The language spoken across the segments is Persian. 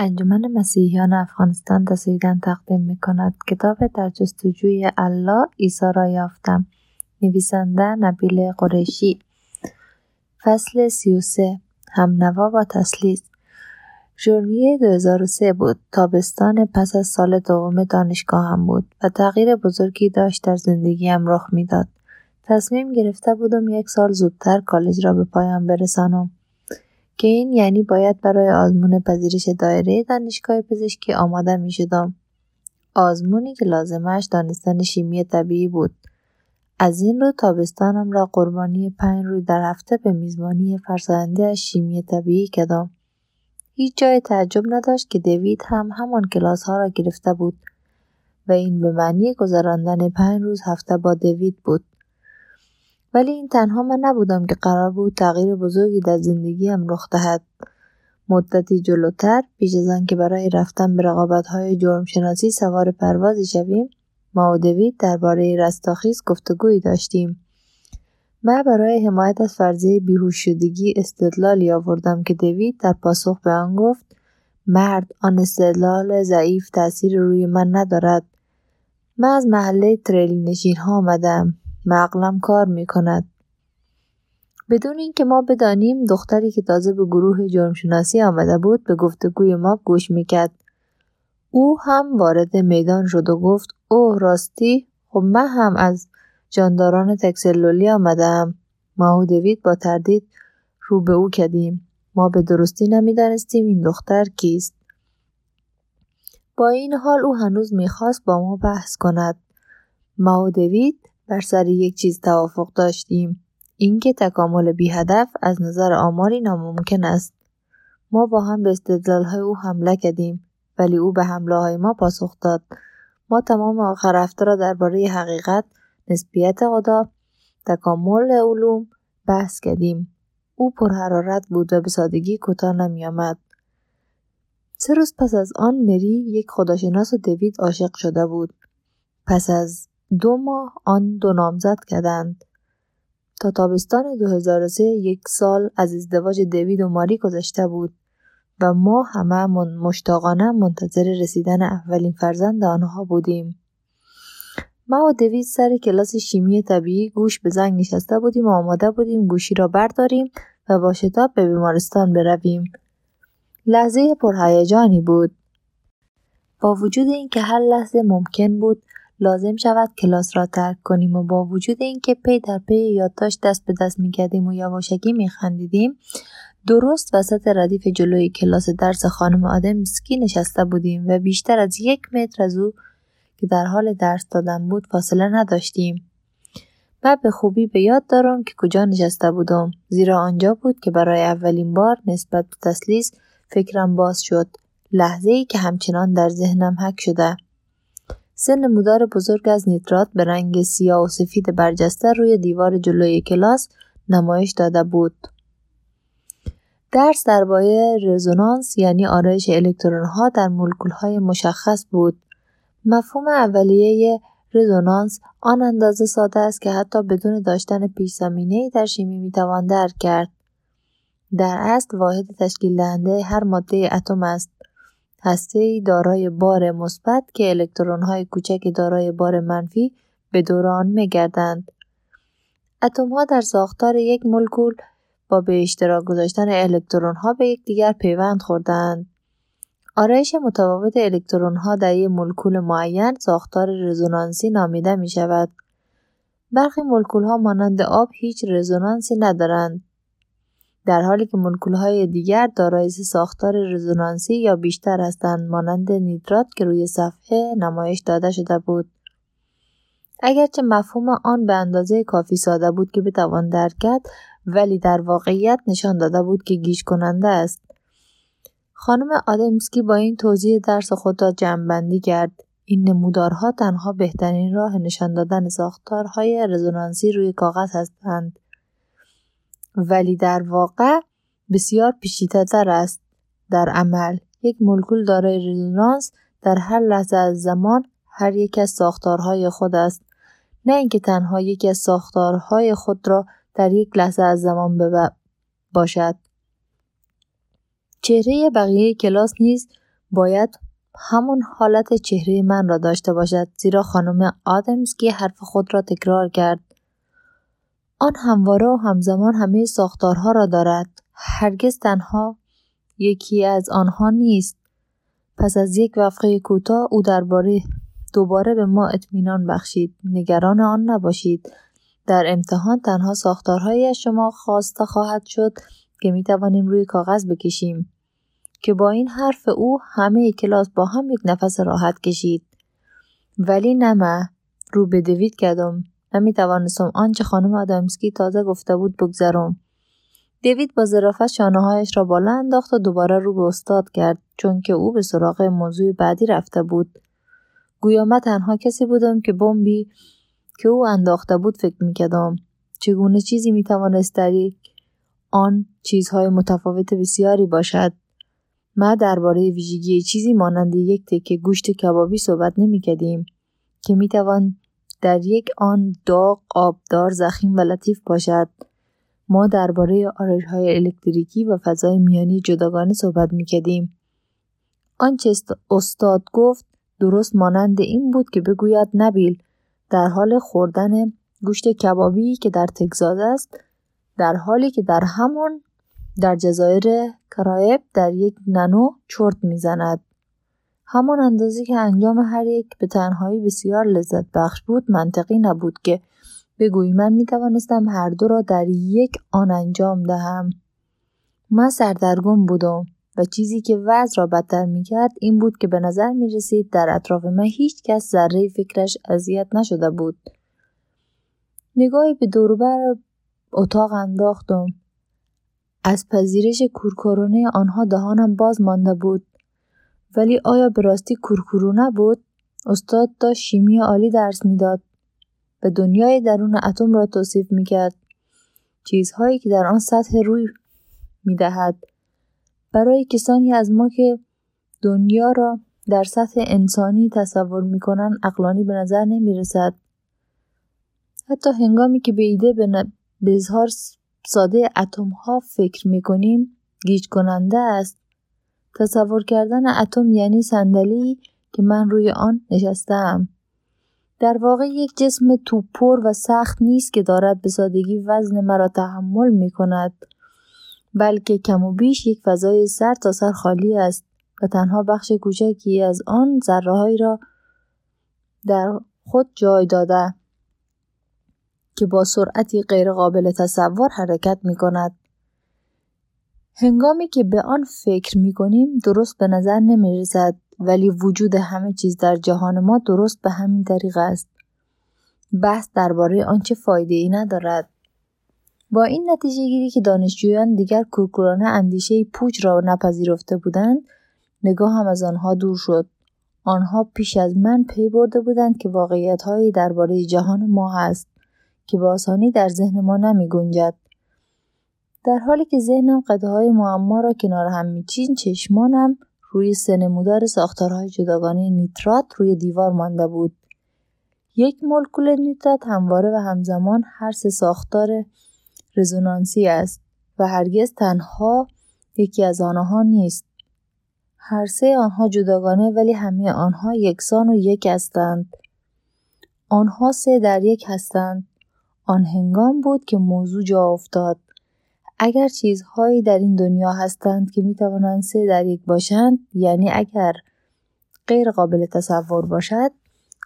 انجمن مسیحیان افغانستان تسویدن تقدیم می کند کتاب در جستجوی الله عیسی را یافتم. نویسنده نبیل قریشی. فصل 33 هم نوا با تسلیس ژوئیه 2003 بود. تابستان پس از سال دوم دانشگاهم بود و تغییر بزرگی داشت در زندگیم رخ می‌داد. تصمیم گرفته بودم یک سال زودتر کالج را به پایان برسانم. که این یعنی باید برای آزمون پذیرش دایره دانشگاه پزشکی آماده می شدم. آزمونی که لازمش دانستن شیمی طبیعی بود. از این رو تابستانم را قربانی پنج روز در هفته به میزبانی فرزنده از شیمی طبیعی کدام. هیچ جای تعجب نداشت که دوید هم همان کلاس ها را گرفته بود و این به معنی گذراندن پنج روز هفته با دوید بود. ولی این تنها من نبودم که قرار بود تغییر بزرگی در زندگیم رخ دهد. مدتی جلوتر پیش از آنکه برای رفتن به رقابتهای جرمشناسی سوار پروازی شویم ما و دوید درباره رستاخیز گفتگویی داشتیم. من برای حمایت از فرضیه بیهوش شدگی استدلالی آوردم که دوید در پاسخ به آن گفت مرد آن استدلال ضعیف تاثیر روی من ندارد. من از محله تریلی نشین ها آمدم. مغلم کار می کند. بدون اینکه ما بدانیم دختری که تازه به گروه جرمشناسی آمده بود به گفتگوی ما گوش می‌کرد. او هم وارد میدان شد و گفت اوه راستی خب من هم از جانداران تکسلولی آمدم. ما و دوید با تردید رو به او کدیم. ما به درستی نمی‌دانستیم این دختر کیست. با این حال او هنوز می‌خواست با ما بحث کند. ما و دوید بر سر یک چیز توافق داشتیم. اینکه تکامل بی هدف از نظر آماری ناممکن است. ما با هم به های او حمله کردیم ولی او به حمله های ما پاسخ داد. ما تمام آخر هفته را درباره حقیقت نسبیت خدا تکامل علوم بحث کردیم. او پرحرارت بود و به سادگی کوتاه نمیآمد. سه روز پس از آن مری یک خداشناس و دوید عاشق شده بود. پس از دو ماه آن دو نامزد کردند. تا تابستان 2003 یک سال از ازدواج دوید و ماری گذشته بود و ما همه من مشتاقانه منتظر رسیدن اولین فرزند آنها بودیم. ما و دوید سر کلاس شیمی طبیعی گوش به زنگ نشسته بودیم و آماده بودیم گوشی را برداریم و با شتاب به بیمارستان برویم. لحظه پرهیجانی بود. با وجود اینکه هر لحظه ممکن بود لازم شود کلاس را ترک کنیم و با وجود اینکه پی در پی یادداشت دست به دست می‌کردیم و یواشکی میخندیدیم درست وسط ردیف جلوی کلاس درس خانم آدمسکی نشسته بودیم و بیشتر از یک متر از او که در حال درس دادن بود فاصله نداشتیم. و به خوبی به یاد دارم که کجا نشسته بودم. زیرا آنجا بود که برای اولین بار نسبت به تسلیس فکرم باز شد. لحظه ای که همچنان در ذهنم حک شده. سه نمودار بزرگ از نیترات به رنگ سیاه و سفید برجسته روی دیوار جلوی کلاس نمایش داده بود. درس درباره رزونانس یعنی آرایش الکترون ها در مولکول های مشخص بود. مفهوم اولیه رزونانس آن اندازه ساده است که حتی بدون داشتن پیش در شیمی می‌توان درک کرد. در اصل واحد تشکیل دهنده هر ماده اتم است. ای دارای بار مثبت که های کوچک دارای بار منفی به دور آن میگردند. ها در ساختار یک مولکول با به اشتراک گذاشتن ها به یکدیگر پیوند خوردند. آرایش متفاوت ها در یک مولکول معین ساختار رزونانسی نامیده می شود. برخی مولکول ها مانند آب هیچ رزونانسی ندارند. در حالی که های دیگر دارای ساختار رزونانسی یا بیشتر هستند مانند نیترات که روی صفحه نمایش داده شده بود. اگرچه مفهوم آن به اندازه کافی ساده بود که بتوان درک کرد ولی در واقعیت نشان داده بود که گیج کننده است. خانم آدمسکی با این توضیح درس خود را جمعبندی کرد. این نمودارها تنها بهترین راه نشان دادن ساختارهای رزونانسی روی کاغذ هستند. ولی در واقع بسیار پیچیده‌تر است. در عمل یک مولکول دارای رزونانس در هر لحظه از زمان هر یک از ساختارهای خود است. نه اینکه تنها یکی از ساختارهای خود را در یک لحظه از زمان باشد. چهره بقیه کلاس نیز باید همون حالت چهره من را داشته باشد زیرا خانم آدمسکی حرف خود را تکرار کرد. آن همواره و همزمان همه ساختارها را دارد. هرگز تنها یکی از آنها نیست. پس از یک وقفه کوتاه او درباره دوباره به ما اطمینان بخشید. نگران آن نباشید. در امتحان تنها ساختارهایی از شما خواسته خواهد شد که می توانیم روی کاغذ بکشیم. که با این حرف او همه کلاس با هم یک نفس راحت کشید. ولی نه رو به دوید کردم نمی توانستم آنچه خانم آدامسکی تازه گفته بود بگذرم. دیوید با ظرافت شانههایش را بالا انداخت و دوباره رو به استاد کرد چون که او به سراغ موضوع بعدی رفته بود. گویا من تنها کسی بودم که بمبی که او انداخته بود فکر می‌کردم. چگونه چیزی می‌توانست در یک آن چیزهای متفاوت بسیاری باشد؟ ما درباره ویژگی چیزی مانند یک تکه گوشت کبابی صحبت نمی‌کردیم که می‌توان در یک آن داغ آبدار زخیم و لطیف باشد. ما درباره های الکتریکی و فضای میانی جداگانه صحبت می‌کردیم. آنچه استاد گفت درست مانند این بود که بگوید نبیل در حال خوردن گوشت کبابی که در تگزاس است در حالی که در همان در جزایر کرایب در یک ننو چرت می‌زند. همان اندازه که انجام هر یک به تنهایی بسیار لذت بخش بود منطقی نبود که بگویی من می توانستم هر دو را در یک آن انجام دهم. من سردرگم بودم و چیزی که وضع را بدتر می کرد این بود که به نظر می رسید در اطراف من هیچ کس ذره فکرش اذیت نشده بود. نگاهی به دوربر اتاق انداختم. از پذیرش کورکورونه آنها دهانم باز مانده بود. ولی آیا به راستی کورکورونه بود؟ استاد داشت شیمی عالی درس می‌داد. به دنیای درون اتم را توصیف می کرد. چیزهایی که در آن سطح روی می دهد. برای کسانی از ما که دنیا را در سطح انسانی تصور می کنند اقلانی به نظر نمی رسد. حتی هنگامی که به ایده به اظهار ساده اتم ها فکر می کنیم گیج کننده است. تصور کردن اتم یعنی صندلی که من روی آن نشستم. در واقع یک جسم توپر و سخت نیست که دارد به سادگی وزن مرا تحمل می کند بلکه کم و بیش یک فضای سر تا سر خالی است و تنها بخش کوچکی از آن ذره را در خود جای داده که با سرعتی غیرقابل تصور حرکت می کند. هنگامی که به آن فکر می کنیم درست به نظر نمی رسد ولی وجود همه چیز در جهان ما درست به همین طریق است. بحث درباره آنچه فایده ای ندارد. با این نتیجه گیری که دانشجویان دیگر کورکورانه اندیشه پوچ را نپذیرفته بودند نگاه هم از آنها دور شد آنها پیش از من پی برده بودند که واقعیت درباره جهان ما هست که به آسانی در ذهن ما نمی گنجد. در حالی که ذهنم قده های معما را کنار هم میچین چشمانم روی سه نمودار ساختارهای جداگانه نیترات روی دیوار مانده بود. یک مولکول نیترات همواره و همزمان هر سه ساختار رزونانسی است و هرگز تنها یکی از آنها نیست. هر سه آنها جداگانه ولی همه آنها یکسان و یک هستند. آنها سه در یک هستند. آن هنگام بود که موضوع جا افتاد. اگر چیزهایی در این دنیا هستند که می توانند سه در یک باشند یعنی اگر غیر قابل تصور باشد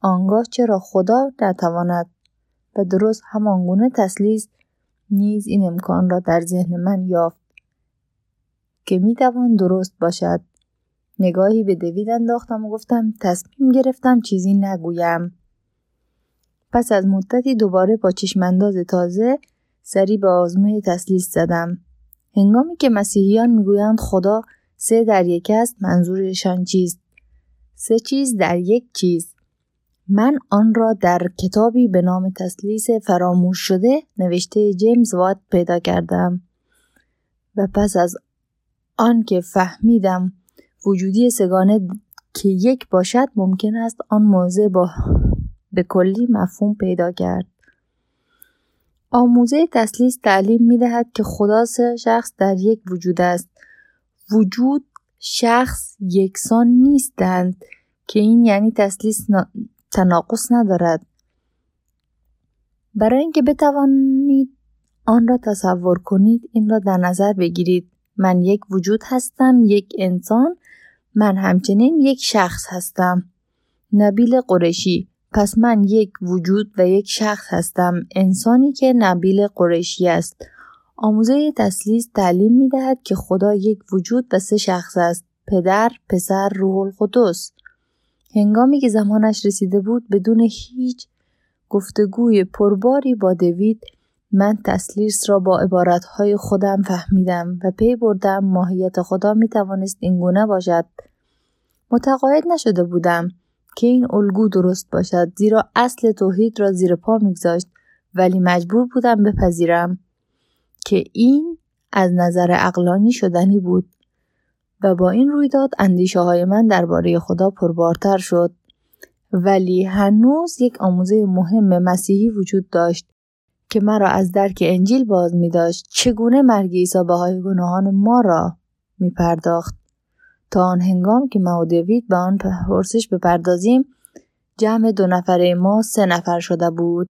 آنگاه چرا خدا نتواند و درست همانگونه تسلیس نیز این امکان را در ذهن من یافت که می توان درست باشد. نگاهی به دوید انداختم و گفتم تصمیم گرفتم چیزی نگویم. پس از مدتی دوباره با چشمانداز تازه سری به آزمه تسلیس زدم. هنگامی که مسیحیان می‌گویند خدا سه در یک است منظورشان چیست؟ سه چیز در یک چیز. من آن را در کتابی به نام تسلیس فراموش شده نوشته جیمز وات پیدا کردم و پس از آن که فهمیدم وجودی سگانه که یک باشد ممکن است آن موضع با به کلی مفهوم پیدا کرد. آموزه تسلیس تعلیم می دهد که خدا سه شخص در یک وجود است. وجود شخص یکسان نیستند که این یعنی تسلیس تناقض ندارد. برای اینکه بتوانید آن را تصور کنید این را در نظر بگیرید. من یک وجود هستم یک انسان من همچنین یک شخص هستم. نبیل قرشی پس من یک وجود و یک شخص هستم انسانی که نبیل قرشی است. آموزه تسلیس تعلیم می دهد که خدا یک وجود و سه شخص است پدر، پسر، روح القدس. هنگامی که زمانش رسیده بود بدون هیچ گفتگوی پرباری با دوید من تسلیس را با عبارتهای خودم فهمیدم و پی بردم ماهیت خدا می توانست اینگونه باشد. متقاعد نشده بودم. که این الگو درست باشد. زیرا اصل توحید را زیر پا میگذاشت ولی مجبور بودم بپذیرم که این از نظر اقلانی شدنی بود و با این رویداد اندیشه های من درباره خدا پربارتر شد. ولی هنوز یک آموزه مهم مسیحی وجود داشت که مرا از درک انجیل باز می داشت چگونه مرگ عیسی های گناهان ما را می پرداخت تا آن هنگام که ما و دوید به آن پرسش بپردازیم جمع دو نفره ما سه نفر شده بود.